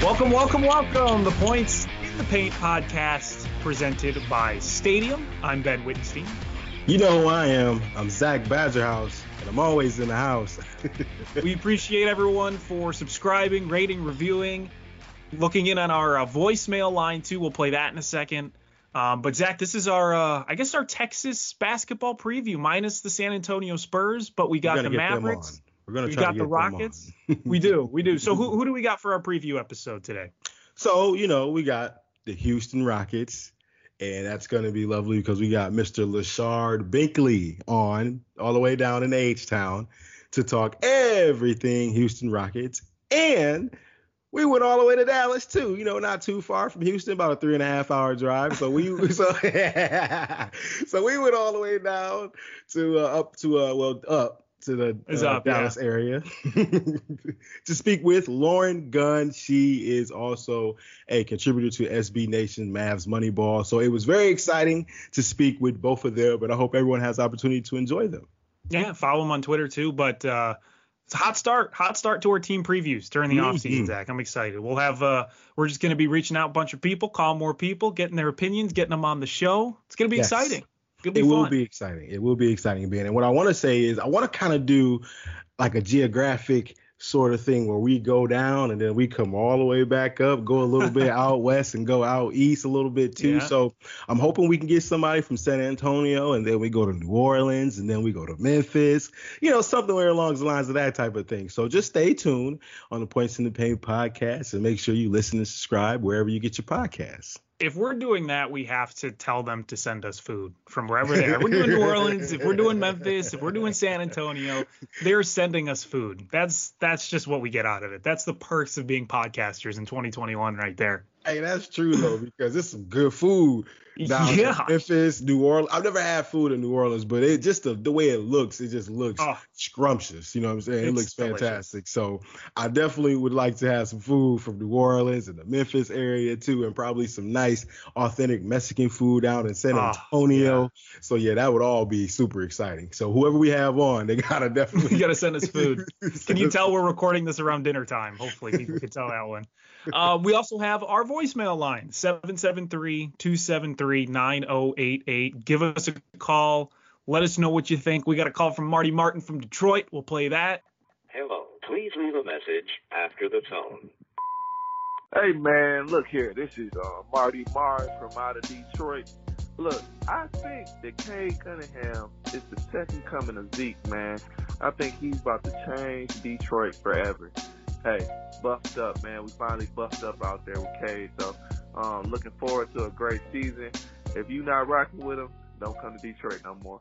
Welcome, welcome, welcome. The Points in the Paint podcast presented by Stadium. I'm Ben Wittenstein. You know who I am. I'm Zach Badgerhouse, and I'm always in the house. We appreciate everyone for subscribing, rating, reviewing, looking in on our uh, voicemail line too. We'll play that in a second. Um, but Zach, this is our, uh, I guess, our Texas basketball preview minus the San Antonio Spurs, but we got the Mavericks. On. We're gonna We try got to the get. Rockets. we do, we do. So who, who do we got for our preview episode today? So you know we got the Houston Rockets, and that's gonna be lovely because we got Mr. Lashard Binkley on all the way down in H Town to talk everything Houston Rockets, and we went all the way to Dallas too. You know, not too far from Houston, about a three and a half hour drive. So we so so we went all the way down to uh, up to uh well up to the uh, up, yeah. Dallas area to speak with Lauren Gunn. She is also a contributor to SB Nation Mavs Moneyball. So it was very exciting to speak with both of them, but I hope everyone has the opportunity to enjoy them. Yeah, follow them on Twitter too. But uh, it's a hot start, hot start to our team previews during the off offseason. Zach. I'm excited. We'll have uh, we're just gonna be reaching out a bunch of people, call more people, getting their opinions, getting them on the show. It's gonna be Yes. exciting. It'll be it will be exciting. It will be exciting, Ben. And what I want to say is, I want to kind of do like a geographic sort of thing where we go down and then we come all the way back up, go a little bit out west and go out east a little bit too. Yeah. So I'm hoping we can get somebody from San Antonio and then we go to New Orleans and then we go to Memphis, you know, something along the lines of that type of thing. So just stay tuned on the Points in the Paint podcast and make sure you listen and subscribe wherever you get your podcasts. If we're doing that, we have to tell them to send us food from wherever they are. We're doing New Orleans, if we're doing Memphis, if we're doing San Antonio, they're sending us food. That's that's just what we get out of it. That's the perks of being podcasters in 2021 right there. Hey, that's true though, because it's some good food down Yeah. in Memphis, New Orleans. I've never had food in New Orleans, but it just the, the way it looks, it just looks Oh. scrumptious. You know what I'm saying? It looks delicious. fantastic. So I definitely would like to have some food from New Orleans and the Memphis area too, and probably some nice authentic Mexican food out in San Oh, Antonio. So yeah, that would all be super exciting. So whoever we have on, they gotta definitely You gotta send us food. Can you tell we're recording this around dinner time? Hopefully, people can tell that one. Uh, we also have our voicemail line 773 273 9088. Give us a call. Let us know what you think. We got a call from Marty Martin from Detroit. We'll play that. Hello. Please leave a message after the tone. Hey man, look here. This is uh, Marty Mars from out of Detroit. Look, I think that Cade Cunningham is the second coming of Zeke, man. I think he's about to change Detroit forever. Hey, buffed up, man. We finally buffed up out there with Cade. So, um, looking forward to a great season. If you're not rocking with him, don't come to Detroit no more.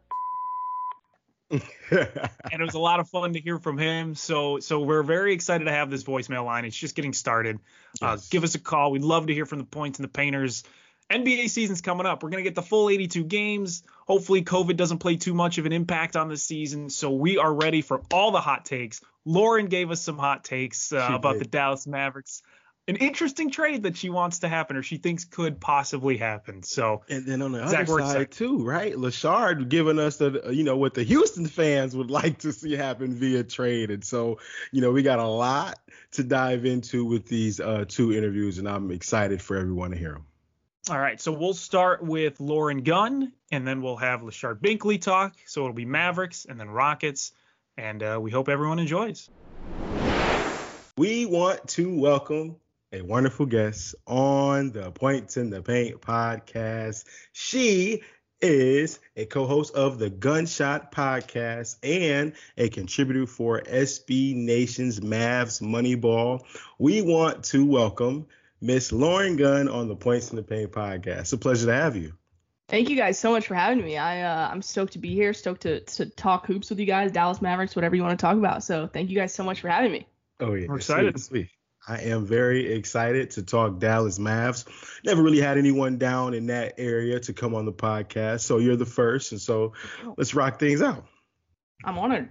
and it was a lot of fun to hear from him. So so we're very excited to have this voicemail line. It's just getting started. Uh, give us a call. We'd love to hear from the points and the painters. NBA season's coming up. We're gonna get the full 82 games. Hopefully, COVID doesn't play too much of an impact on the season. So we are ready for all the hot takes. Lauren gave us some hot takes uh, about did. the Dallas Mavericks. An interesting trade that she wants to happen or she thinks could possibly happen. So And then on the Zach, other side too, right? Lashard giving us the you know what the Houston fans would like to see happen via trade, and so you know we got a lot to dive into with these uh, two interviews, and I'm excited for everyone to hear them. All right, so we'll start with Lauren Gunn, and then we'll have Lashard Binkley talk. So it'll be Mavericks and then Rockets, and uh, we hope everyone enjoys. We want to welcome a wonderful guest on the Points in the Paint podcast. She is a co-host of the Gunshot podcast and a contributor for SB Nation's Mavs Moneyball. We want to welcome Miss Lauren Gunn on the Points in the Paint podcast. It's a pleasure to have you. Thank you guys so much for having me. I uh, I'm stoked to be here, stoked to, to talk hoops with you guys, Dallas Mavericks, whatever you want to talk about. So thank you guys so much for having me. Oh yeah, we're excited. Sweet, sweet. I am very excited to talk Dallas Mavs. Never really had anyone down in that area to come on the podcast, so you're the first, and so let's rock things out. I'm honored.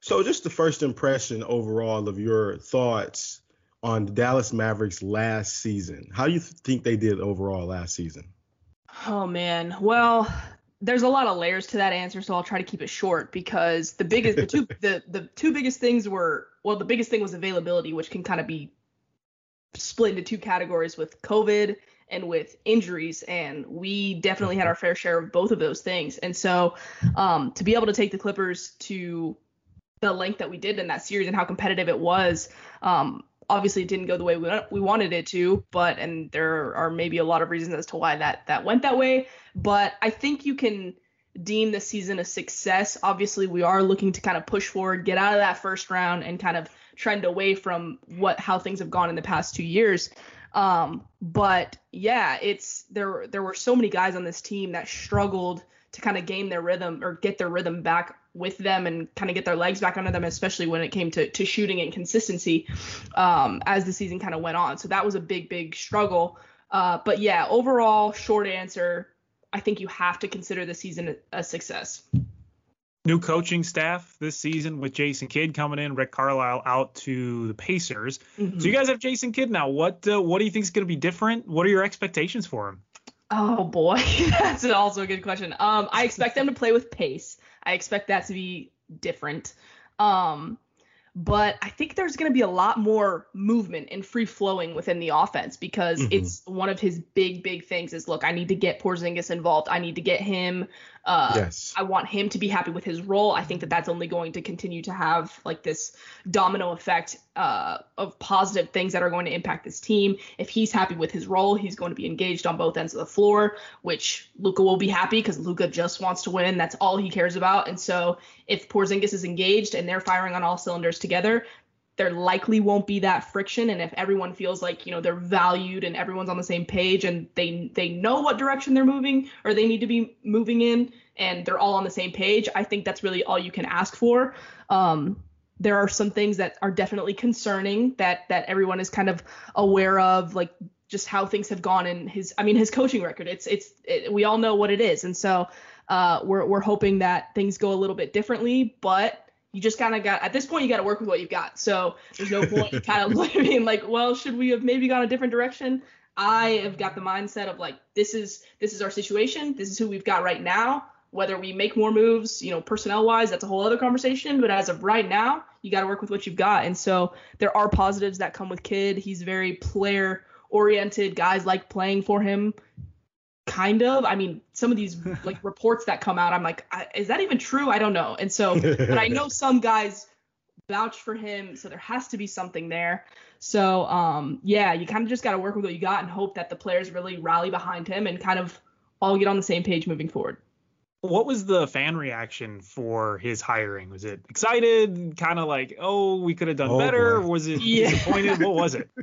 So, just the first impression overall of your thoughts on the Dallas Mavericks last season. How do you think they did overall last season? Oh man, well, there's a lot of layers to that answer, so I'll try to keep it short because the biggest, the two, the the two biggest things were, well, the biggest thing was availability, which can kind of be split into two categories with COVID and with injuries, and we definitely had our fair share of both of those things. And so, um, to be able to take the Clippers to the length that we did in that series and how competitive it was, um, obviously it didn't go the way we, we wanted it to but and there are maybe a lot of reasons as to why that that went that way. But i think you can deem the season a success. Obviously we are looking to kind of push forward get out of that first round and kind of trend away from what how things have gone in the past two years. Um but yeah it's there there were so many guys on this team that struggled to kind of gain their rhythm or get their rhythm back with them and kind of get their legs back under them, especially when it came to, to shooting and consistency um, as the season kind of went on. So that was a big, big struggle. Uh, but yeah, overall, short answer, I think you have to consider the season a success. New coaching staff this season with Jason Kidd coming in, Rick Carlisle out to the Pacers. Mm-hmm. So you guys have Jason Kidd now. What uh, what do you think is going to be different? What are your expectations for him? Oh boy, that's also a good question. Um, I expect them to play with pace. I expect that to be different. Um, but I think there's going to be a lot more movement and free flowing within the offense because mm-hmm. it's one of his big, big things is look, I need to get Porzingis involved. I need to get him. Uh, yes. I want him to be happy with his role. I think that that's only going to continue to have like this domino effect uh, of positive things that are going to impact this team. If he's happy with his role, he's going to be engaged on both ends of the floor, which Luka will be happy because Luka just wants to win. That's all he cares about. And so if Porzingis is engaged and they're firing on all cylinders together, there likely won't be that friction. And if everyone feels like you know they're valued and everyone's on the same page and they they know what direction they're moving or they need to be moving in and they're all on the same page i think that's really all you can ask for. Um, there are some things that are definitely concerning that that everyone is kind of aware of like just how things have gone in his i mean his coaching record. It's it's it, we all know what it is. And so uh, we're we're hoping that things go a little bit differently but you just kind of got at this point you got to work with what you've got. So there's no point kind of living like, well, should we have maybe gone a different direction? I have got the mindset of like this is this is our situation. This is who we've got right now. Whether we make more moves, you know, personnel wise, that's a whole other conversation. But as of right now, you got to work with what you've got. And so there are positives that come with Kidd. He's very player oriented. Guys like playing for him kind of i mean some of these like reports that come out i'm like is that even true i don't know and so but i know some guys vouch for him so there has to be something there so um yeah you kind of just got to work with what you got and hope that the players really rally behind him and kind of all get on the same page moving forward what was the fan reaction for his hiring? Was it excited, kind of like, oh, we could have done oh, better? Was it yeah. disappointed? what was it?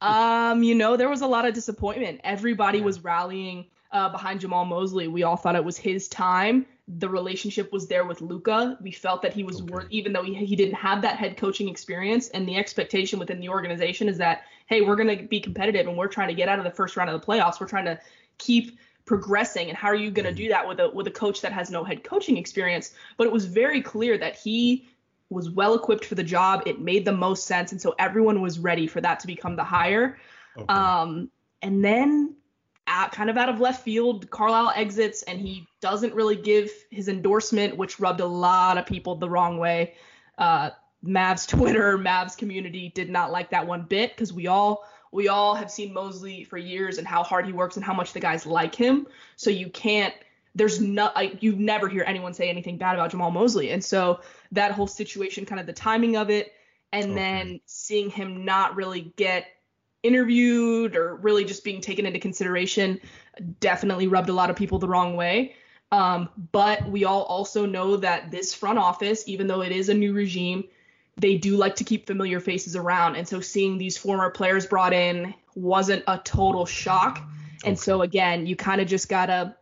Um, you know, there was a lot of disappointment. Everybody yeah. was rallying uh, behind Jamahl Mosley. We all thought it was his time. The relationship was there with Luka. We felt that he was okay. worth, even though he, he didn't have that head coaching experience. And the expectation within the organization is that, hey, we're going to be competitive and we're trying to get out of the first round of the playoffs. We're trying to keep progressing. And how are you going to do that with a with a coach that has no head coaching experience? But it was very clear that he was well equipped for the job. It made the most sense, and so everyone was ready for that to become the hire. Okay. Um, and then at, kind of out of left field, Carlisle exits and he doesn't really give his endorsement, which rubbed a lot of people the wrong way. Uh, Mavs Twitter, Mavs community did not like that one bit because we all we all have seen Mosley for years and how hard he works and how much the guys like him. So you can't there's not like you never hear anyone say anything bad about Jamahl Mosley. And so that whole situation, kind of the timing of it, and okay. then seeing him not really get interviewed or really just being taken into consideration definitely rubbed a lot of people the wrong way. Um, but we all also know that this front office, even though it is a new regime, they do like to keep familiar faces around. And so seeing these former players brought in wasn't a total shock. And okay. so again, you kind of just gotta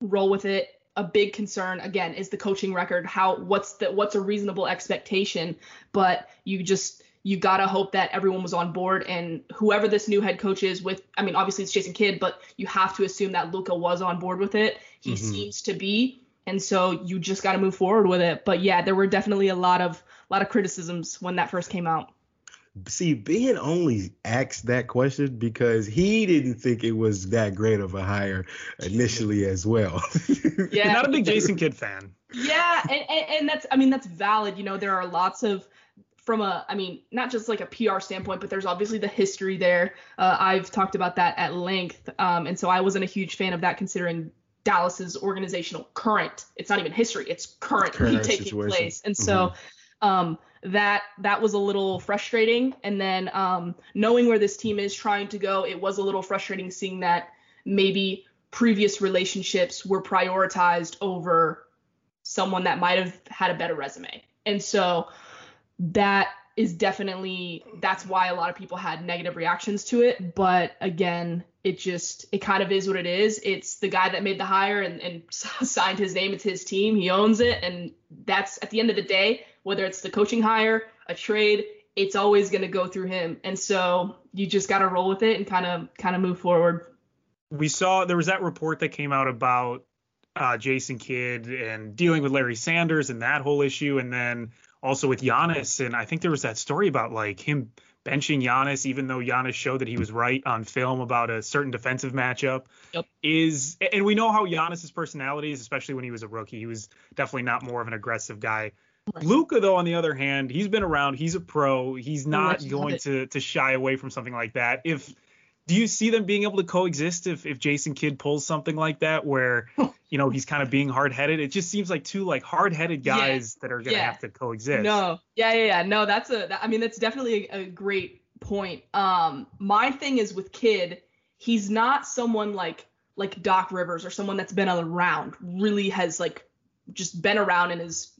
roll with it. A big concern again is the coaching record. How what's the what's a reasonable expectation? But you just you gotta hope that everyone was on board and whoever this new head coach is with I mean obviously it's Jason Kidd, but you have to assume that Luka was on board with it. He mm-hmm. seems to be. And so you just gotta move forward with it. But yeah, there were definitely a lot of a lot of criticisms when that first came out. See, Ben only asked that question because he didn't think it was that great of a hire initially as well. yeah, not a big Jason Kidd fan. Yeah, and, and, and that's I mean that's valid. You know, there are lots of from a I mean not just like a PR standpoint, but there's obviously the history there. Uh, I've talked about that at length, um, and so I wasn't a huge fan of that considering Dallas's organizational current. It's not even history; it's currently current taking situation. place, and so. Mm-hmm um, that that was a little frustrating. And then um, knowing where this team is trying to go, it was a little frustrating seeing that maybe previous relationships were prioritized over someone that might have had a better resume. And so that is definitely that's why a lot of people had negative reactions to it. But again, it just it kind of is what it is. It's the guy that made the hire and, and signed his name. It's his team. He owns it, and that's at the end of the day whether it's the coaching hire, a trade, it's always going to go through him. And so you just got to roll with it and kind of kind of move forward. We saw there was that report that came out about uh, Jason Kidd and dealing with Larry Sanders and that whole issue, and then also with Giannis. And I think there was that story about like him benching Giannis, even though Giannis showed that he was right on film about a certain defensive matchup. Yep. Is and we know how Giannis's personality is, especially when he was a rookie. He was definitely not more of an aggressive guy. Right. Luka, though, on the other hand, he's been around. He's a pro. He's not going to to shy away from something like that. If do you see them being able to coexist if if Jason Kidd pulls something like that where you know he's kind of being hard headed? It just seems like two like hard headed guys yeah. that are gonna yeah. have to coexist. No, yeah, yeah, yeah. No, that's a. That, I mean, that's definitely a, a great point. Um, my thing is with Kidd, he's not someone like like Doc Rivers or someone that's been around, really has like just been around and is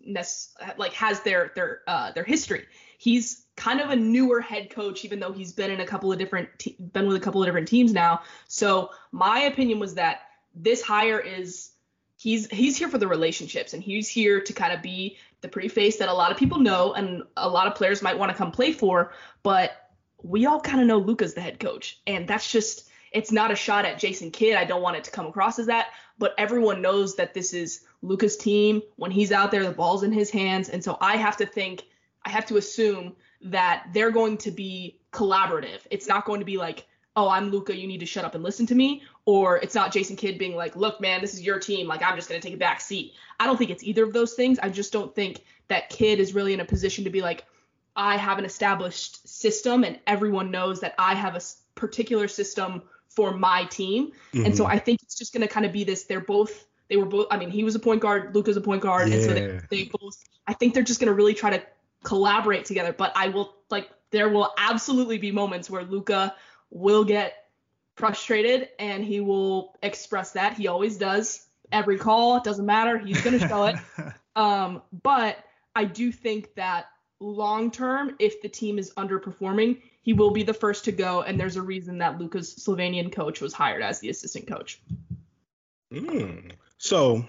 like has their their uh, their history. He's kind of a newer head coach, even though he's been in a couple of different te- been with a couple of different teams now. So my opinion was that this hire is he's he's here for the relationships and he's here to kind of be the pretty face that a lot of people know and a lot of players might want to come play for. But we all kind of know Luka's the head coach, and that's just it's not a shot at Jason Kidd. I don't want it to come across as that, but everyone knows that this is Luka's team. When he's out there, the ball's in his hands. And so I have to think, I have to assume that they're going to be collaborative. It's not going to be like, oh, I'm Luka, you need to shut up and listen to me. Or it's not Jason Kidd being like, look, man, this is your team. Like, I'm just going to take a back seat. I don't think it's either of those things. I just don't think that Kidd is really in a position to be like, I have an established system and everyone knows that I have a particular system for my team. Mm-hmm. And so mm-hmm. I think it's just going to kind of be this. They're both they were both. I mean, he was a point guard, Luka's a point guard, yeah. and so they, they both. I think they're just gonna really try to collaborate together. But I will like there will absolutely be moments where Luka will get frustrated and he will express that. He always does. Every call, it doesn't matter. He's gonna show it. um, but I do think that long term, if the team is underperforming, he will be the first to go. And there's a reason that Luka's Slovenian coach was hired as the assistant coach. Mm. So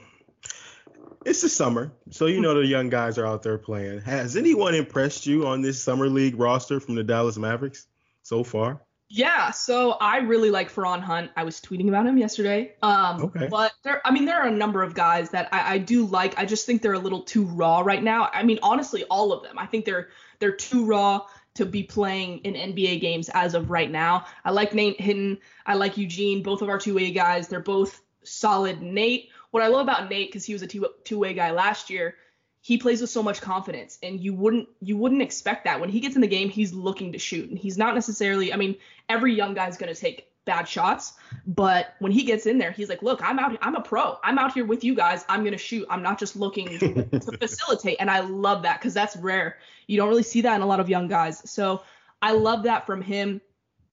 it's the summer, so you know the young guys are out there playing. Has anyone impressed you on this summer league roster from the Dallas Mavericks so far? Yeah, so I really like Feron Hunt. I was tweeting about him yesterday. Um, okay. But there, I mean, there are a number of guys that I, I do like. I just think they're a little too raw right now. I mean, honestly, all of them. I think they're they're too raw to be playing in NBA games as of right now. I like Nate Hinton. I like Eugene. Both of our two-way guys. They're both solid. Nate what I love about Nate, because he was a two two way guy last year, he plays with so much confidence, and you wouldn't you wouldn't expect that when he gets in the game. He's looking to shoot, and he's not necessarily. I mean, every young guy's gonna take bad shots, but when he gets in there, he's like, look, I'm out. I'm a pro. I'm out here with you guys. I'm gonna shoot. I'm not just looking to facilitate, and I love that because that's rare. You don't really see that in a lot of young guys. So I love that from him.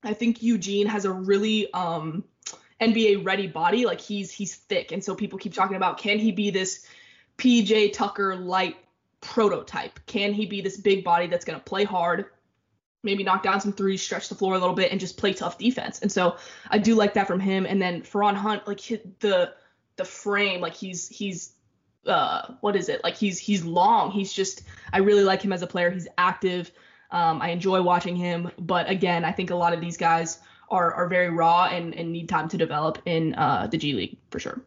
I think Eugene has a really um, NBA ready body. Like he's he's thick, and so people keep talking about can he be this PJ Tucker light prototype? Can he be this big body that's going to play hard, maybe knock down some threes, stretch the floor a little bit, and just play tough defense? And so I do like that from him. And then Feron Hunt, like the the frame, like he's he's uh what is it? Like he's he's long. He's just I really like him as a player. He's active. Um, I enjoy watching him, but again, I think a lot of these guys are are very raw and, and need time to develop in uh, the G League for sure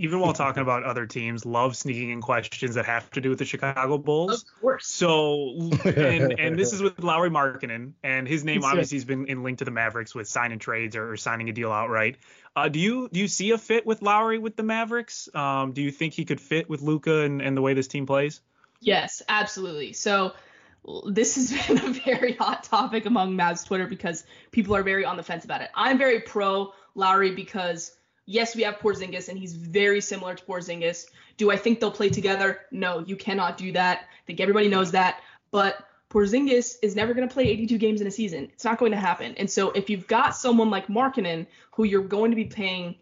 even while talking about other teams, love sneaking in questions that have to do with the Chicago Bulls. Of course. So, and and this is with Lauri Markkanen, and his name obviously has been in linked to the Mavericks with signing trades or, or signing a deal outright. Uh, do you do you see a fit with Lowry with the Mavericks? Um, do you think he could fit with Luka and, and the way this team plays? Yes, absolutely. So this has been a very hot topic among Mavs Twitter because people are very on the fence about it. I'm very pro Lauri because yes, we have Porzingis and he's very similar to Porzingis. Do I think they'll play together? No, you cannot do that. I think everybody knows that. But Porzingis is never going to play 82 games in a season. It's not going to happen. And so if you've got someone like Markkanen who you're going to be paying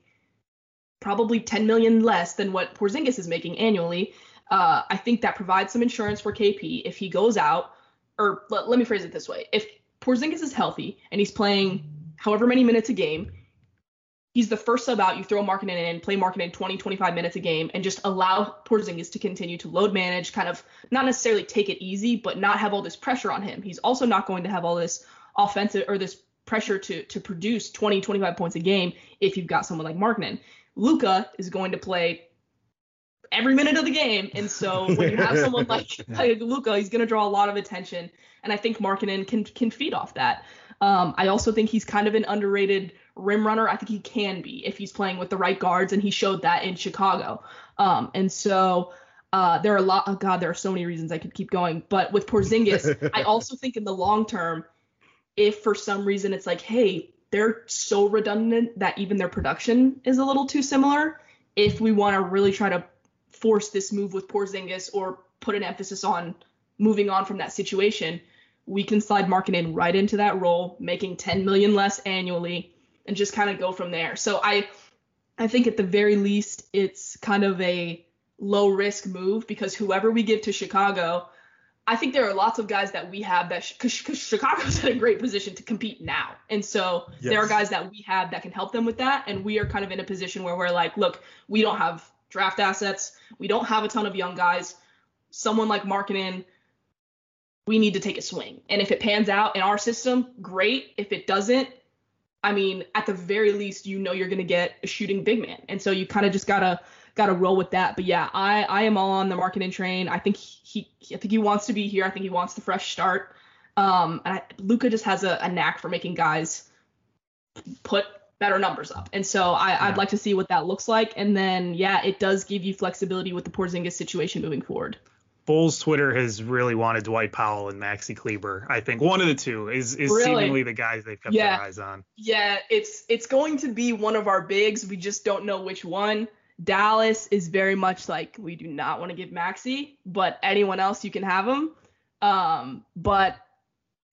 probably 10 million less than what Porzingis is making annually, uh, I think that provides some insurance for KP if he goes out. Or let, let me phrase it this way: if Porzingis is healthy and he's playing however many minutes a game, he's the first sub out. You throw Markkanen in, play Markkanen 20, 25 minutes a game, and just allow Porzingis to continue to load manage, kind of not necessarily take it easy, but not have all this pressure on him. He's also not going to have all this offensive or this pressure to to produce 20, 25 points a game if you've got someone like Markkanen. Luka is going to play every minute of the game, and so when you have someone like, like Luka, he's going to draw a lot of attention, and I think Markkanen can can feed off that. Um, I also think he's kind of an underrated rim runner. I think he can be if he's playing with the right guards, and he showed that in Chicago. Um, and so uh, there are a lot. Oh God, there are so many reasons I could keep going. But with Porzingis, I also think in the long term, if for some reason it's like, hey, they're so redundant that even their production is a little too similar. If we want to really try to force this move with Porzingis or put an emphasis on moving on from that situation, we can slide Markkanen right into that role, making 10 million less annually, and just kind of go from there. So I I think at the very least it's kind of a low risk move because whoever we give to Chicago, I think there are lots of guys that we have that because Chicago's in a great position to compete now, and so yes. there are guys that we have that can help them with that, and we are kind of in a position where we're like, look, we don't have draft assets, we don't have a ton of young guys. Someone like Markkanen we need to take a swing. And if it pans out in our system, great. If it doesn't, I mean, at the very least, you know you're gonna get a shooting big man, and so you kind of just gotta gotta roll with that. But yeah, I I am all on the Markkanen train. I think he, he I think he wants to be here. I think he wants the fresh start. Um, and Luka just has a, a, knack for making guys put better numbers up, and so I, yeah. I'd like to see what that looks like. And then yeah, it does give you flexibility with the Porzingis situation moving forward. Bulls Twitter has really wanted Dwight Powell and Maxi Kleber. I think one of the two is is really? seemingly the guys they've kept yeah. their eyes on. Yeah, it's it's going to be one of our bigs. We just don't know which one. Dallas is very much like we do not want to give Maxi, but anyone else you can have him. Um, but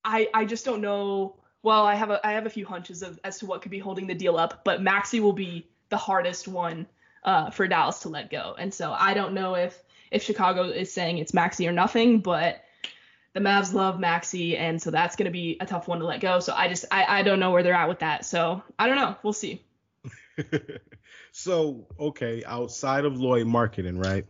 I I just don't know. Well, I have a I have a few hunches of as to what could be holding the deal up, but Maxi will be the hardest one uh, for Dallas to let go. And so I don't know if if Chicago is saying it's Maxi or nothing, but the Mavs love Maxi, and so that's going to be a tough one to let go. So I just I, I don't know where they're at with that. So I don't know. We'll see. so okay, outside of Lauri Markkanen, right?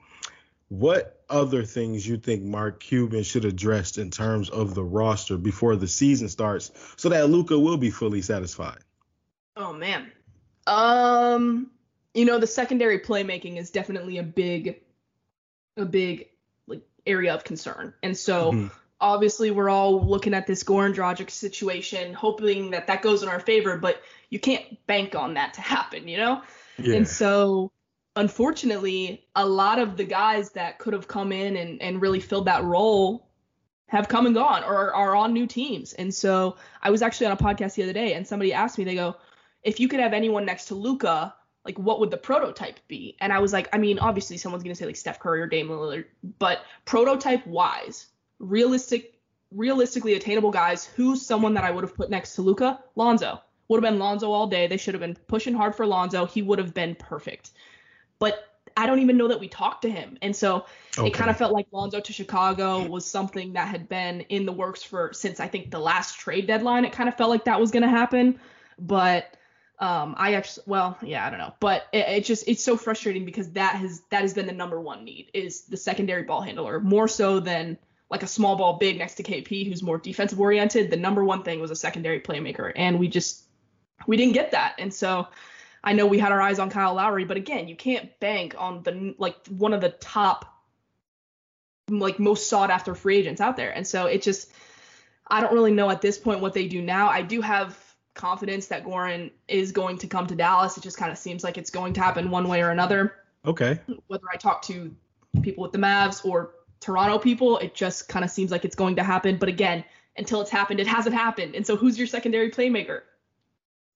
What other things you think Mark Cuban should address in terms of the roster before the season starts, so that Luka will be fully satisfied? Oh man, um, you know the secondary playmaking is definitely a big a big like area of concern. And so mm-hmm. obviously we're all looking at this Goran Dragic situation, hoping that that goes in our favor, but you can't bank on that to happen, you know? Yeah. And so unfortunately, a lot of the guys that could have come in and, and really filled that role have come and gone or are on new teams. And so I was actually on a podcast the other day and somebody asked me, they go, if you could have anyone next to Luka, like what would the prototype be? And I was like, I mean, obviously someone's gonna say like Steph Curry or Damian Lillard, but prototype wise, realistic, realistically attainable guys, who's someone that I would have put next to Luka? Lonzo. Would have been Lonzo all day. They should have been pushing hard for Lonzo. He would have been perfect. But I don't even know that we talked to him. And so okay. it kind of felt like Lonzo to Chicago was something that had been in the works for since I think the last trade deadline. It kind of felt like that was going to happen. But um, I actually, well, yeah, I don't know, but it, it, just it's so frustrating because that has that has been the number one need is the secondary ball handler more so than like a small ball big next to KP who's more defensive oriented. The number one thing was a secondary playmaker, and we just we didn't get that, and so I know we had our eyes on Kyle Lowry, but again, you can't bank on the like one of the top like most sought after free agents out there, and so it just I don't really know at this point what they do now. I do have confidence that Goran is going to come to Dallas. It just kind of seems like it's going to happen one way or another. Okay. Whether I talk to people with the Mavs or Toronto people, it just kind of seems like it's going to happen. But again, until it's happened, it hasn't happened. And so who's your secondary playmaker?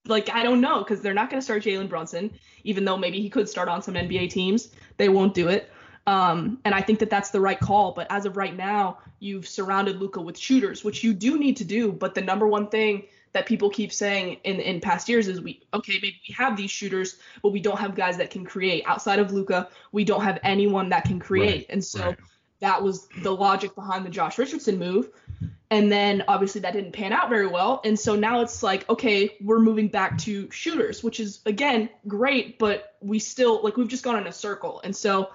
Like, I don't know because they're not going to start Jalen Brunson, even though maybe he could start on some NBA teams. They won't do it. Um, and I think that that's the right call. But as of right now, you've surrounded Luka with shooters, which you do need to do. But the number one thing that people keep saying in in past years is we okay maybe we have these shooters but we don't have guys that can create outside of Luka. we don't have anyone that can create right, and so right. That was the logic behind the Josh Richardson move and then obviously that didn't pan out very well and so now it's like okay we're moving back to shooters which is again great but we still like we've just gone in a circle and so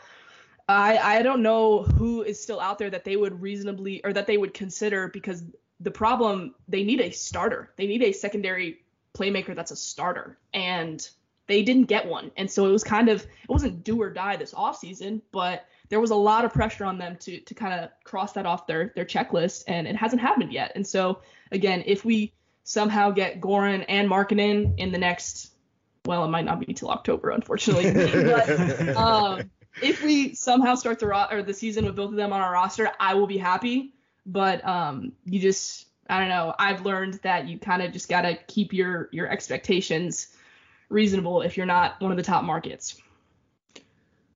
I I don't know who is still out there that they would reasonably or that they would consider because the problem they need a starter. They need a secondary playmaker that's a starter. And they didn't get one. And so it was kind of it wasn't do or die this offseason, but there was a lot of pressure on them to to kind of cross that off their their checklist and it hasn't happened yet. And so again, if we somehow get Goran and Markkanen in the next well, it might not be till October, unfortunately. but um, if we somehow start the ro- or the season with both of them on our roster, I will be happy but um, you just I don't know. I've learned that you kind of just gotta keep your your expectations reasonable if you're not one of the top markets.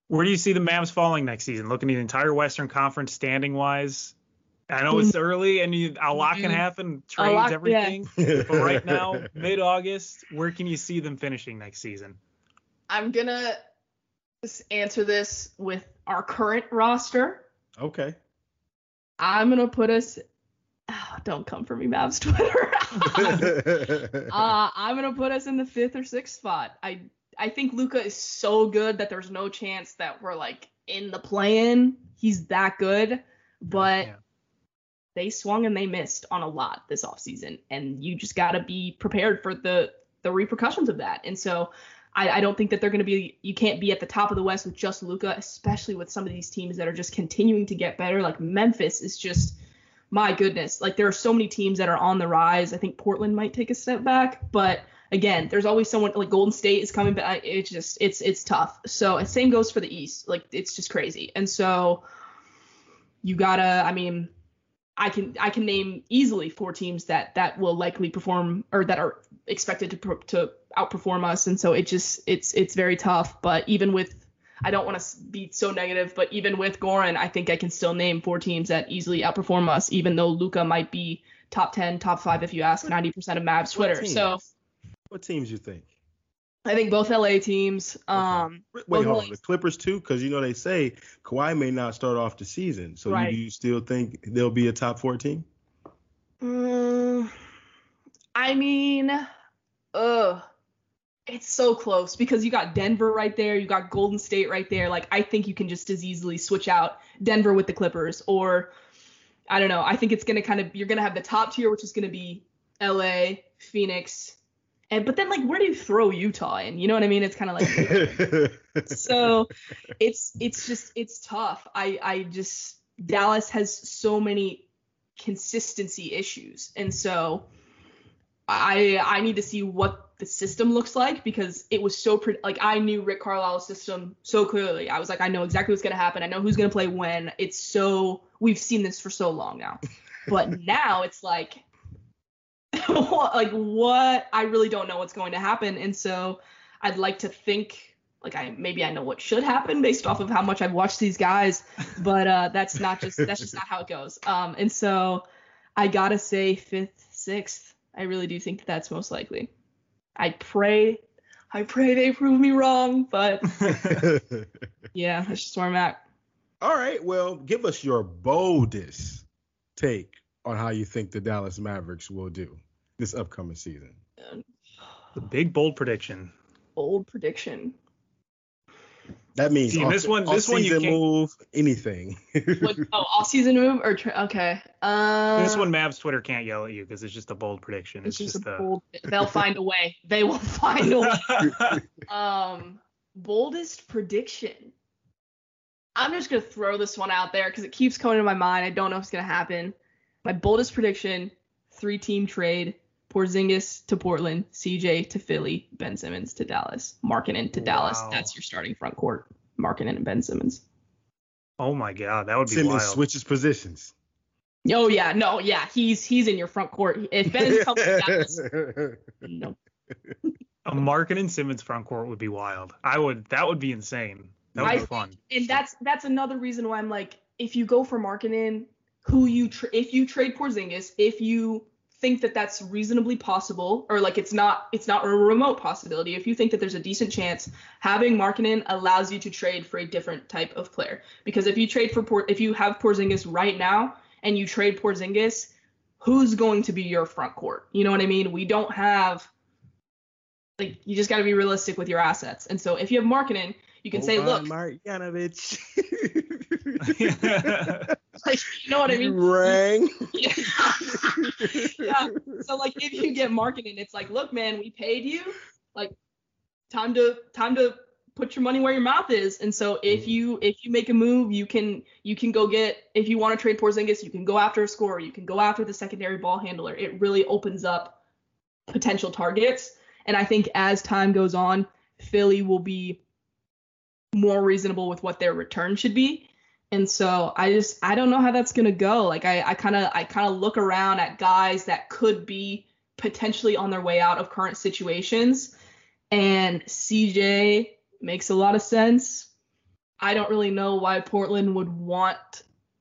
Where do you see the Mavs falling next season? Looking at the entire Western Conference standing wise, I know it's early and you, a lot can mm-hmm. happen, trades lot, everything. Yeah. but right now, mid August, where can you see them finishing next season? I'm gonna just answer this with our current roster. Okay. I'm gonna put us. Oh, don't come for me, Mavs Twitter. uh, I'm gonna put us in the fifth or sixth spot. I I think Luka is so good that there's no chance that we're like in the play-in. He's that good, but yeah. they swung and they missed on a lot this offseason, and you just gotta be prepared for the the repercussions of that. And so I, I don't think that they're going to be. You can't be at the top of the West with just Luka, especially with some of these teams that are just continuing to get better. Like Memphis is just, my goodness. Like there are so many teams that are on the rise. I think Portland might take a step back, but again, there's always someone like Golden State is coming back. It's just it's it's tough. So same goes for the East. Like it's just crazy. And so you gotta. I mean, I can I can name easily four teams that that will likely perform or that are expected to to outperform us, and so it just it's it's very tough. But even with I don't want to be so negative, but even with Goran, I think I can still name four teams that easily outperform us, even though Luka might be top 10, top five if you ask 90% of Mavs Twitter. So, what teams you think? I think both LA teams. Um, okay. Wait, hold on. The Clippers too, because you know they say Kawhi may not start off the season. So right. you, you still think they'll be a top four team? Mm, I mean, ugh, it's so close because you got Denver right there, you got Golden State right there. Like I think you can just as easily switch out Denver with the Clippers, or I don't know. I think it's gonna kind of you're gonna have the top tier, which is gonna be LA, Phoenix, and but then like where do you throw Utah in? You know what I mean? It's kind of like so it's it's just it's tough. I I just Dallas has so many consistency issues, and so I I need to see what the system looks like because it was so pre- like I knew Rick Carlisle's system so clearly. I was like I know exactly what's gonna happen. I know who's gonna play when. It's so we've seen this for so long now, but now it's like like what I really don't know what's going to happen, and so I'd like to think like I maybe I know what should happen based off of how much I've watched these guys, but uh, that's not just that's just not how it goes. Um, and so I gotta say fifth, sixth. I really do think that that's most likely. I pray, I pray they prove me wrong, but yeah, that's just where I'm at. All right, well, give us your boldest take on how you think the Dallas Mavericks will do this upcoming season. The big bold prediction. Bold prediction. That means See, off, this one- this one you season can't- move, anything. What, oh, all season move or tra- okay. Uh, this one, Mavs Twitter can't yell at you because it's just a bold prediction. It's It's, just, just, a bold. They'll find a way. They will find a way. Um, boldest prediction. I'm just gonna throw this one out there because it keeps coming to my mind. I don't know if it's gonna happen. My boldest prediction: three-team trade. Porzingis to Portland, CJ to Philly, Ben Simmons to Dallas, Markkanen to Dallas. That's your starting front court. Markkanen and Ben Simmons. oh my god, that would be Simmons wild. switches positions. Oh yeah, no, yeah, he's he's in your front court. If Ben comes to Dallas, no. A Markin and Simmons front court would be wild. I would. That would be insane. That would I be fun. and that's that's another reason why I'm like, if you go for Markkanen, who you tra- if you trade Porzingis, if you think that that's reasonably possible, or like it's not it's not a remote possibility, if you think that there's a decent chance, having Markkanen allows you to trade for a different type of player. Because if you trade for Por- if you have Porzingis right now and you trade Porzingis, who's going to be your front court? You know what I mean? We don't have like you just got to be realistic with your assets. And so if you have Markkanen, you can say, look, Marjanovic. like you know what I mean? Rang. Yeah. yeah. So like if you get Markkanen, it's like, look, man, we paid you. Like time to time to put your money where your mouth is. And so if Mm-hmm. you if you make a move, you can you can go get if you want to trade Porzingis, you can go after a scorer, you can go after the secondary ball handler. It really opens up potential targets. And I think as time goes on, Philly will be more reasonable with what their return should be. And so I just I don't know how that's gonna go. Like I I kind of I kind of look around at guys that could be potentially on their way out of current situations, and CJ makes a lot of sense. I don't really know why Portland would want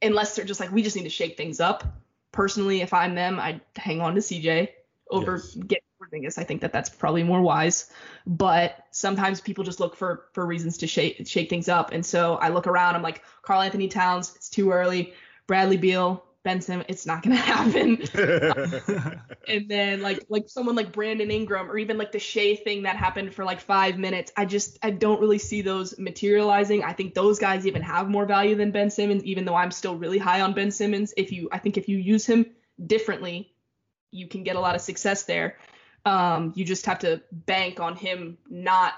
unless they're just like we just need to shake things up. Personally, if I'm them, I'd hang on to CJ over Yes. get Porzingis. I think that that's probably more wise. But sometimes people just look for for reasons to shake shake things up. And so I look around. I'm like Karl-Anthony Towns. It's too early. Bradley Beal, Ben Simmons. It's not gonna happen. and then like like someone like Brandon Ingram or even like the Shai thing that happened for like five minutes. I just I don't really see those materializing. I think those guys even have more value than Ben Simmons, even though I'm still really high on Ben Simmons. If you I think if you use him differently, you can get a lot of success there. Um, you just have to bank on him not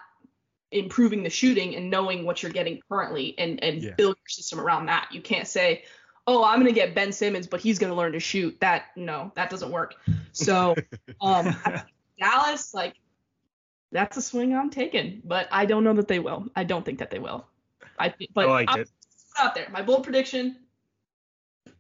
improving the shooting and knowing what you're getting currently and and Yeah. build your system around that. You can't say, "Oh, I'm going to get Ben Simmons, but he's going to learn to shoot." That no, that doesn't work. So, um Dallas like that's a swing I'm taking, but I don't know that they will. I don't think that they will. I thi- but I like I'm it. out there. My bold prediction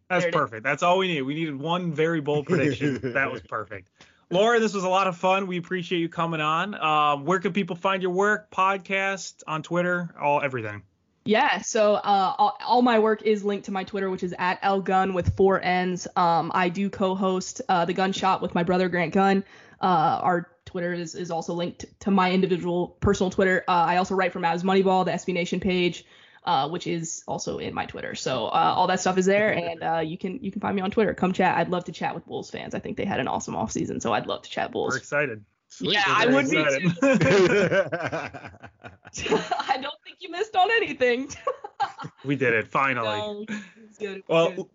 That's There it is. perfect. That's all we needed. We needed one very bold prediction. that was perfect. Laura, this was a lot of fun. We appreciate you coming on. Um, where can people find your work, podcast, on Twitter, all everything? Yeah, so uh, all, all my work is linked to my Twitter, which is at lgun with four N's. Um, I do co-host uh, the Gun Shop with my brother Grant Gunn. Uh, our Twitter is, is also linked to my individual personal Twitter. Uh, I also write for Mavs Moneyball, the SB Nation page, uh, which is also in my Twitter. So uh, all that stuff is there, and uh, you can you can find me on Twitter. Come chat. I'd love to chat with Bulls fans. I think they had an awesome offseason, so I'd love to chat Bulls. We're Bulls. excited. Yeah, We're I very would be excited. I don't think you missed on anything. we did it finally. No, it's good. It's well, good.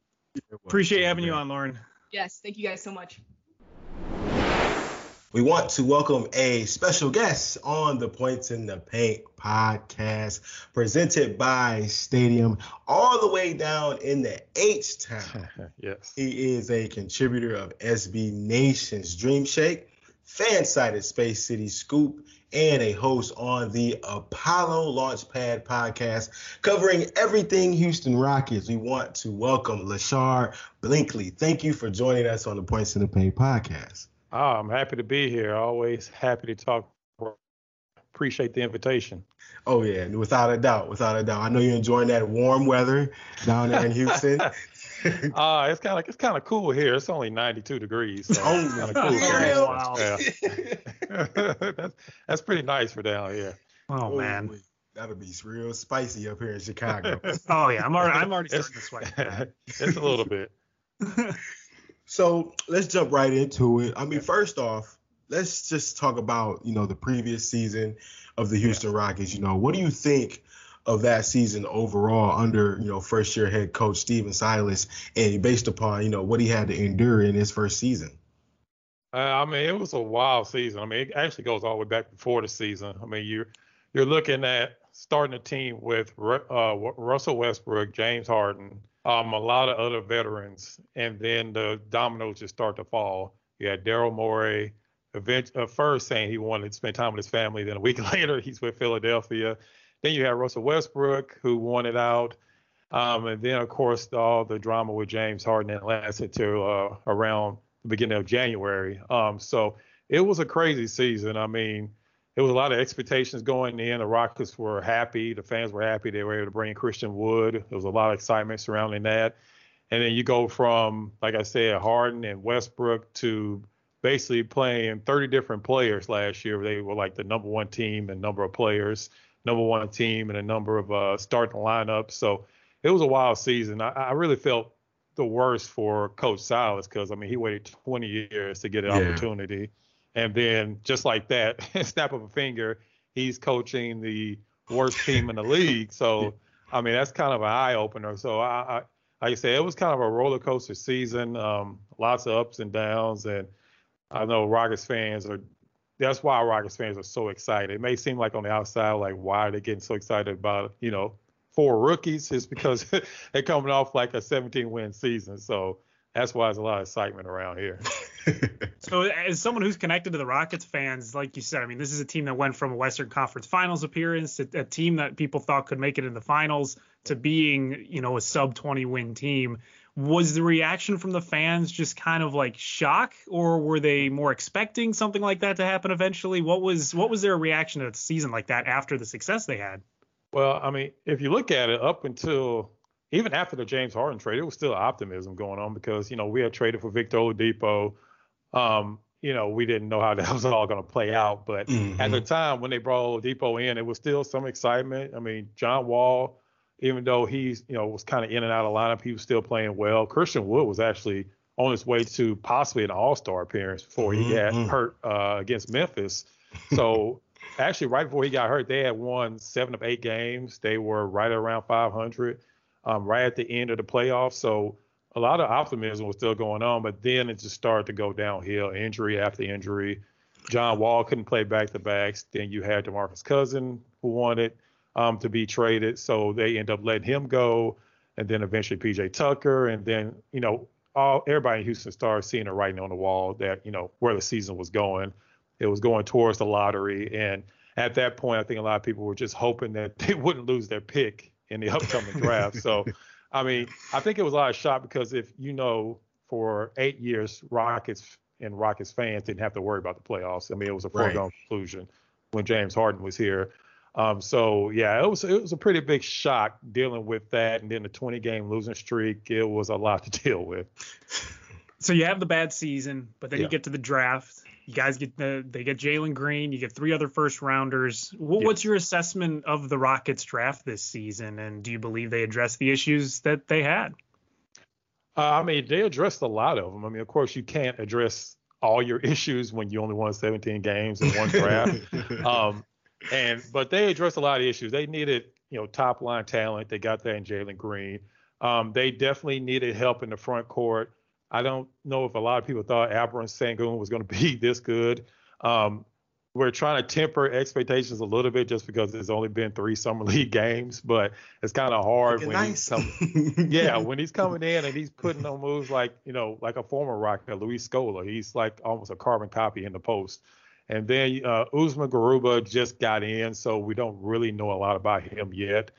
appreciate having you on, Lauren. Yes, thank you guys so much. We want to welcome a special guest on the Points in the Paint podcast, presented by Stadium, all the way down in the H Town. yes. He is a contributor of SB Nation's Dream Shake, fan site at Space City Scoop, and a host on the Apollo Launchpad podcast, covering everything Houston Rockets. We want to welcome Lashard Blinkley. Thank you for joining us on the Points in the Paint podcast. Oh, I'm happy to be here. Always happy to talk. Appreciate the invitation. Oh yeah, without a doubt, without a doubt. I know you're enjoying that warm weather down there in Houston. uh, it's kind of it's kind of cool here. It's only 92 degrees. So Oh, it's cool. Wow. Yeah. that's, that's pretty nice for down here. Oh man. Holy, That'll be real spicy up here in Chicago. Oh yeah. I'm already I'm already starting to sweat. it's a little bit. So let's jump right into it. I mean, first off, let's just talk about you know the previous season of the Houston Rockets. You know, what do you think of that season overall under you know first year head coach Stephen Silas, and based upon you know what he had to endure in his first season? Uh, I mean, it was a wild season. I mean, it actually goes all the way back before the season. I mean, you're you're looking at starting a team with uh, Russell Westbrook, James Harden, um, a lot of other veterans, and then the dominoes just start to fall. You had Daryl Morey, event, uh, first saying he wanted to spend time with his family. Then a week later, he's with Philadelphia. Then you had Russell Westbrook, who wanted out. Um, and then, of course, all the drama with James Harden that lasted to uh, around the beginning of January. Um, so it was a crazy season. I mean, there was a lot of expectations going in. The Rockets were happy. The fans were happy. They were able to bring Christian Wood. There was a lot of excitement surrounding that. And then you go from, like I said, Harden and Westbrook to basically playing 30 different players last year. They were like the number one team and number of players, number one team and a number of uh, starting lineups. So it was a wild season. I, I really felt the worst for Coach Silas because I mean he waited 20 years to get an Yeah. opportunity, and then just like that, snap of a finger, he's coaching the worst team in the league. So I mean that's kind of an eye opener. So I, I like I said, it was kind of a roller coaster season, um, lots of ups and downs, and I know Rockets fans are. That's why Rockets fans are so excited. It may seem like on the outside, like why are they getting so excited about you know four rookies? It's because they're coming off like a 17 win season, so that's why there's a lot of excitement around here. So, as someone who's connected to the Rockets fans, like you said, I mean, this is a team that went from a Western Conference Finals appearance to a team that people thought could make it in the finals to being, you know, a sub 20 win team. Was the reaction from the fans just kind of like shock, or were they more expecting something like that to happen eventually? What was what was their reaction to a season like that after the success they had? Well, I mean, if you look at it, up until even after the James Harden trade, it was still optimism going on because you know we had traded for Victor Oladipo. Um, you know, we didn't know how that was all going to play out, but at the time when they brought Oladipo in, it was still some excitement. I mean, John Wall, even though he's you know was kind of in and out of lineup, he was still playing well. Christian Wood was actually on his way to possibly an All Star appearance before he got Mhm. hurt uh, against Memphis. So actually, right before he got hurt, they had won seven of eight games. They were right around 500, um, right at the end of the playoffs. So a lot of optimism was still going on, but then it just started to go downhill, injury after injury. John Wall couldn't play back to backs. Then you had DeMarcus Cousin who wanted um, to be traded, so they end up letting him go, and then eventually PJ Tucker, and then you know all everybody in Houston started seeing the writing on the wall that you know where the season was going. It was going towards the lottery, and at that point, I think a lot of people were just hoping that they wouldn't lose their pick in the upcoming draft. So, I mean, I think it was a lot of shock because if you know, for eight years, Rockets and Rockets fans didn't have to worry about the playoffs. I mean, it was a Right. foregone conclusion when James Harden was here. Um, so yeah, it was it was a pretty big shock dealing with that, and then the 20 game losing streak. It was a lot to deal with. So you have the bad season, but then Yeah. you get to the draft. You guys get the they get Jalen Green. You get three other first rounders. What, What's your assessment of the Rockets draft this season, and do you believe they addressed the issues that they had? Uh, I mean, they addressed a lot of them. I mean, of course, you can't address all your issues when you only won 17 games in one draft. um, and but they addressed a lot of issues. They needed, you know, top line talent. They got that in Jalen Green. Um, they definitely needed help in the front court. I don't know if a lot of people thought Alperen Sengun was going to be this good. Um, we're trying to temper expectations a little bit just because there's only been three summer league games, but it's kind of hard Looking when nice. he's come, yeah, when he's coming in and he's putting on moves like you know, like a former Rocket, Luis Scola. He's like almost a carbon copy in the post. And then uh, Usman Garuba just got in, so we don't really know a lot about him yet.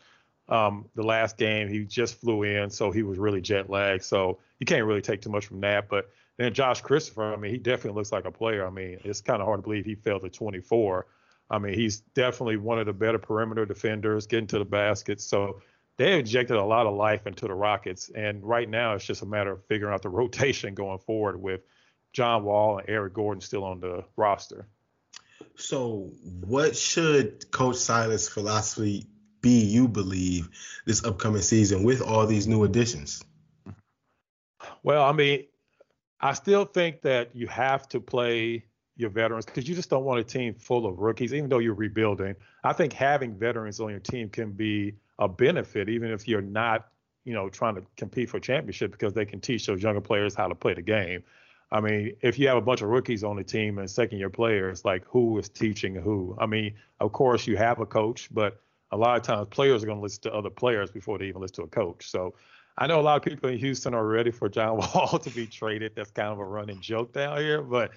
Um, the last game he just flew in, so he was really jet lagged. So you can't really take too much from that. But then Josh Christopher, I mean, he definitely looks like a player. I mean, it's kind of hard to believe he fell to 24. I mean, he's definitely one of the better perimeter defenders, getting to the basket. So they injected a lot of life into the Rockets, and right now it's just a matter of figuring out the rotation going forward with John Wall and Eric Gordon still on the roster. So, what should Coach Silas' philosophy be, you believe, this upcoming season with all these new additions? Well, I mean, I still think that you have to play your veterans because you just don't want a team full of rookies, even though you're rebuilding. I think having veterans on your team can be a benefit, even if you're not, you know, trying to compete for a championship because they can teach those younger players how to play the game. I mean, if you have a bunch of rookies on the team and second year players, like who is teaching who? I mean, of course you have a coach, but a lot of times players are going to listen to other players before they even listen to a coach. So I know a lot of people in Houston are ready for John Wall to be traded. That's kind of a running joke down here, but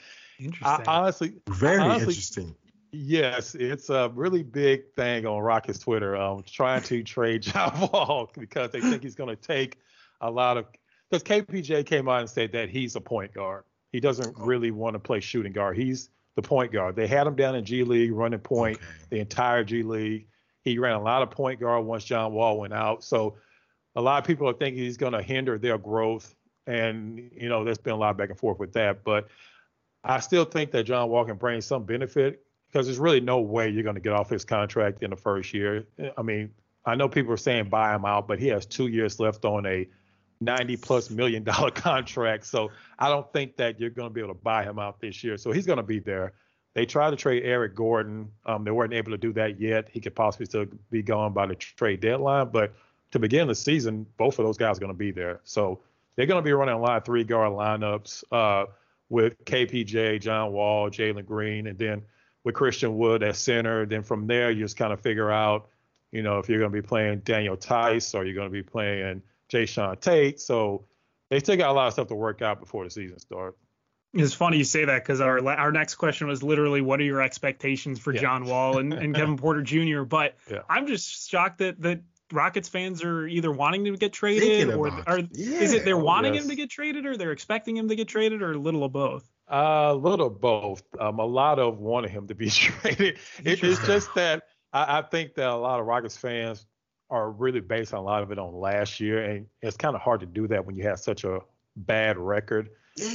I, honestly, very honestly, interesting. Yes, it's a really big thing on Rockets Twitter, um, trying to trade John Wall because they think he's going to take a lot of. Because KPJ came out and said that he's a point guard. He doesn't oh. really want to play shooting guard. He's the point guard. They had him down in G League running point okay. the entire G League. He ran a lot of point guard once John Wall went out. So a lot of people are thinking he's going to hinder their growth. And, you know, there's been a lot back and forth with that. But I still think that John Wall can bring some benefit because there's really no way you're going to get off his contract in the first year. I mean, I know people are saying buy him out, but he has two years left on a 90 plus million dollar contract. So I don't think that you're going to be able to buy him out this year. So he's going to be there. They tried to trade Eric Gordon. Um, they weren't able to do that yet. He could possibly still be gone by the trade deadline. But to begin the season, both of those guys are going to be there. So they're going to be running a lot of three guard lineups uh, with KPJ, John Wall, Jalen Green, and then with Christian Wood at center. Then from there, you just kind of figure out, you know, if you're going to be playing Daniel Theis or you're going to be playing Jae'Sean Tate. So they still got a lot of stuff to work out before the season starts. It's funny you say that because our our next question was literally what are your expectations for yeah. John Wall and, and Kevin Porter Jr. But yeah. I'm just shocked that that Rockets fans are either wanting to get traded or are, yeah. is it they're wanting yes. him to get traded or they're expecting him to get traded or a little of both? A uh, little of both. Um, a lot of wanting him to be traded. It, it's just that I, I, think that a lot of Rockets fans are really based on a lot of it on last year, and it's kind of hard to do that when you have such a bad record.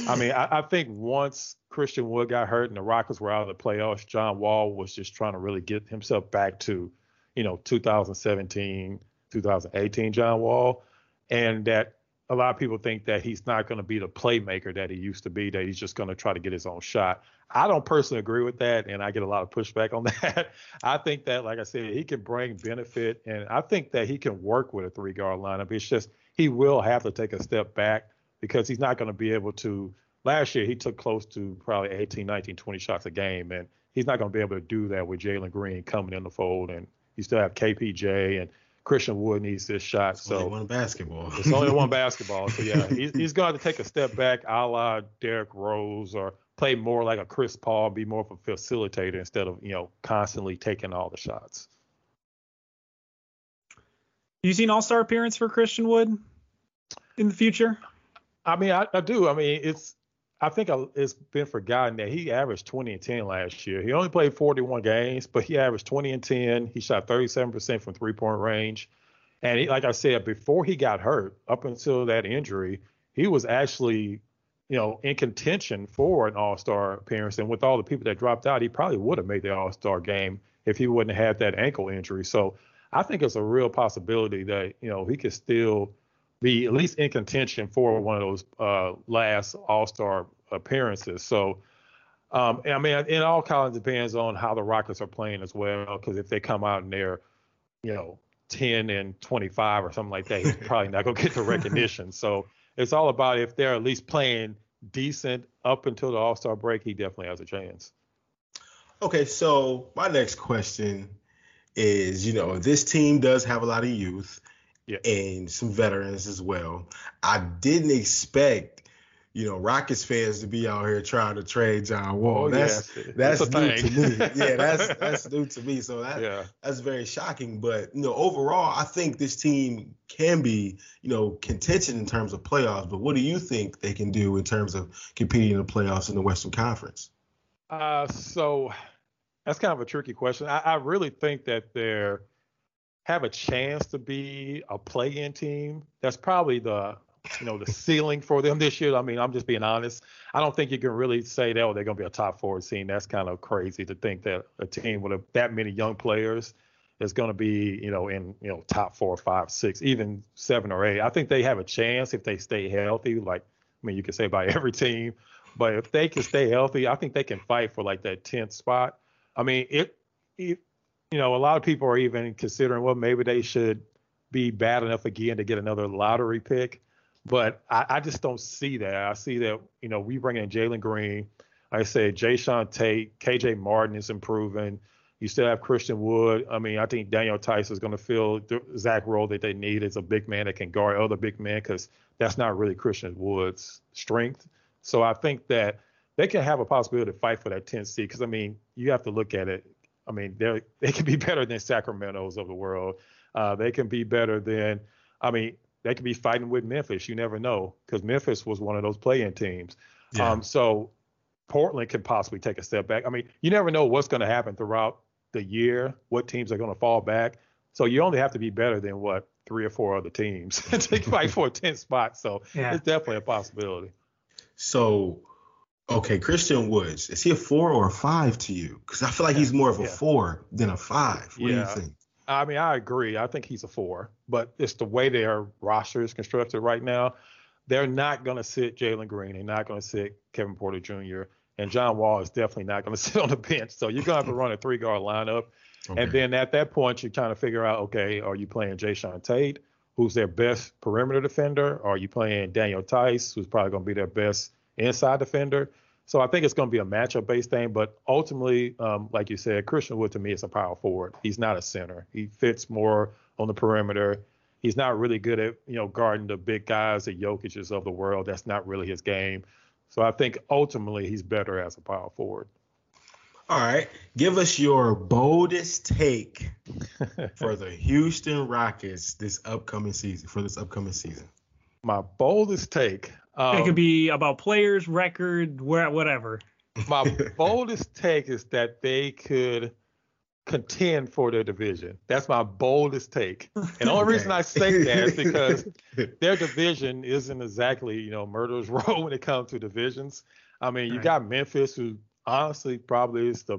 I mean, I, I, think once Christian Wood got hurt and the Rockets were out of the playoffs, John Wall was just trying to really get himself back to you know, 2017, 2018 John Wall, and that a lot of people think that he's not going to be the playmaker that he used to be, that he's just going to try to get his own shot. I don't personally agree with that, and I get a lot of pushback on that. I think that, like I said, he can bring benefit, and I think that he can work with a three guard lineup. It's just he will have to take a step back because he's not going to be able to. Last year, he took close to probably 18, 19, 20 shots a game, and he's not going to be able to do that with Jalen Green coming in the fold and you still have KPJ and Christian Wood needs this shot. It's so only one basketball. it's only one basketball. So yeah, he's, he's going to take a step back, a la Derrick Rose, or play more like a Chris Paul, be more of a facilitator instead of you know constantly taking all the shots. You see an All Star appearance for Christian Wood in the future? I mean, I, I do. I mean, it's I think it's been forgotten that he averaged 20 and 10 last year. He only played 41 games, but he averaged 20 and 10. He shot 37% from three point range. And he, like I said, before he got hurt, up until that injury, he was actually, you know, in contention for an All Star appearance. And with all the people that dropped out, he probably would have made the All Star game if he wouldn't have had that ankle injury. So I think it's a real possibility that, you know, he could still be at least in contention for one of those uh, last All Star appearances. So, um, I mean, it all kind of depends on how the Rockets are playing as well. Because if they come out and they're, you know, 10 and 25 or something like that, he's probably not going to get the recognition. So it's all about if they're at least playing decent up until the All Star break, he definitely has a chance. Okay, so my next question is, you know, this team does have a lot of youth yeah. and some veterans as well. I didn't expect, you know, Rockets fans to be out here trying to trade John Wall. Oh, that's yeah. that's, new to me. Yeah, that's that's new to me. So that yeah. that's very shocking. But you know, overall, I think this team can be, you know, contention in terms of playoffs. But what do you think they can do in terms of competing in the playoffs in the Western Conference? Uh, so that's kind of a tricky question. I, I really think that they're have a chance to be a play-in team, that's probably the you know the ceiling for them this year. I mean, I'm just being honest. I don't think you can really say that oh, they're going to be a top four team. That's kind of crazy to think that a team with a, that many young players is going to be you know in you know top four, five, six, even seven or eight. I think they have a chance if they stay healthy. Like I mean, you can say by every team, but if they can stay healthy, I think they can fight for like that 10th spot. I mean, it, it you know, a lot of people are even considering, well, maybe they should be bad enough again to get another lottery pick. But I, I just don't see that. I see that, you know, we bring in Jalen Green. Like I said, Jae'Sean Tate, KJ Martin is improving. You still have Christian Wood. I mean, I think Daniel Theis is going to fill the Zach role that they need as a big man that can guard other big men because that's not really Christian Wood's strength. So I think that they can have a possibility to fight for that 10th seed because I mean, you have to look at it. I mean, they they can be better than Sacramento's of the world. Uh, they can be better than, I mean, they could be fighting with Memphis. You never know because Memphis was one of those play-in teams. Yeah. Um, so Portland could possibly take a step back. I mean, you never know what's going to happen throughout the year, what teams are going to fall back. So you only have to be better than what three or four other teams to fight for a 10th spot. So yeah. it's definitely a possibility. So, okay, Christian Woods, is he a four or a five to you? Because I feel like he's more of a yeah. four than a five. What yeah. do you think? I mean, I agree. I think he's a four, but it's the way their roster is constructed right now. They're not going to sit Jalen Green. They're not going to sit Kevin Porter Jr. And John Wall is definitely not going to sit on the bench. So you're going to have to run a three guard lineup. Okay. And then at that point, you kind of figure out, okay, are you playing Jae'Sean Tate, who's their best perimeter defender? Or are you playing Daniel Theis, who's probably going to be their best inside defender? So I think it's going to be a matchup based thing, but ultimately, um, like you said, Christian Wood to me is a power forward. He's not a center. He fits more on the perimeter. He's not really good at you know guarding the big guys, the Jokic's of the world. That's not really his game. So I think ultimately he's better as a power forward. All right, give us your boldest take for the Houston Rockets this upcoming season. For this upcoming season, my boldest take. Um, it could be about players, record, whatever. My boldest take is that they could contend for their division. That's my boldest take. And the only reason I say that is because their division isn't exactly, you know, murderer's row when it comes to divisions. I mean, you right. got Memphis, who honestly probably is the,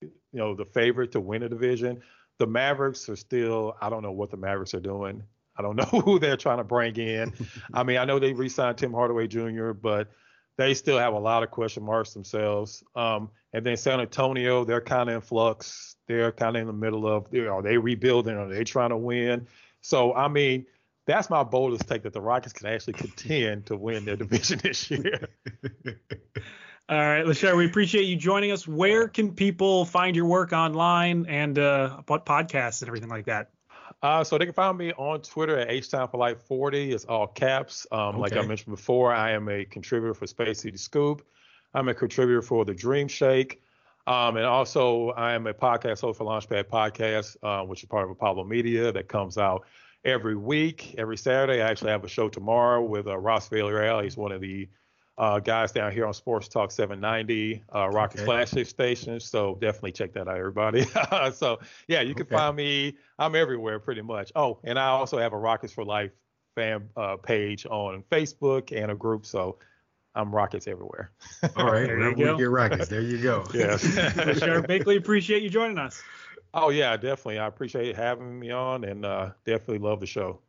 you know, the favorite to win a division. The Mavericks are still, I don't know what the Mavericks are doing. I don't know who they're trying to bring in. I mean, I know they re-signed Tim Hardaway Jr., but they still have a lot of question marks themselves. Um, and then San Antonio, they're kind of in flux. They're kind of in the middle of, you know, are they rebuilding? Are they trying to win? So, I mean, that's my boldest take that the Rockets can actually contend to win their division this year. All right, Lashar, we appreciate you joining us. Where can people find your work online and uh, podcasts and everything like that? Uh, so they can find me on Twitter at H Time for Life 40. It's all caps. Um, okay. Like I mentioned before, I am a contributor for Space City Scoop. I'm a contributor for the Dream Shake. Um, and also, I am a podcast host for Launchpad Podcast, uh, which is part of Apollo Media that comes out every week, every Saturday. I actually have a show tomorrow with uh, Ross Villarreal. He's one of the uh, guys down here on Sports Talk 790, uh, Rockets okay. Flagship Station. So definitely check that out, everybody. so yeah, you can okay. find me. I'm everywhere pretty much. Oh, and I also have a Rockets for Life fan uh, page on Facebook and a group. So I'm Rockets everywhere. All right, there you go. Get Rockets. There you go. Yes. Sheriff Binkley, appreciate you joining us. Oh yeah, definitely. I appreciate having me on, and uh, definitely love the show.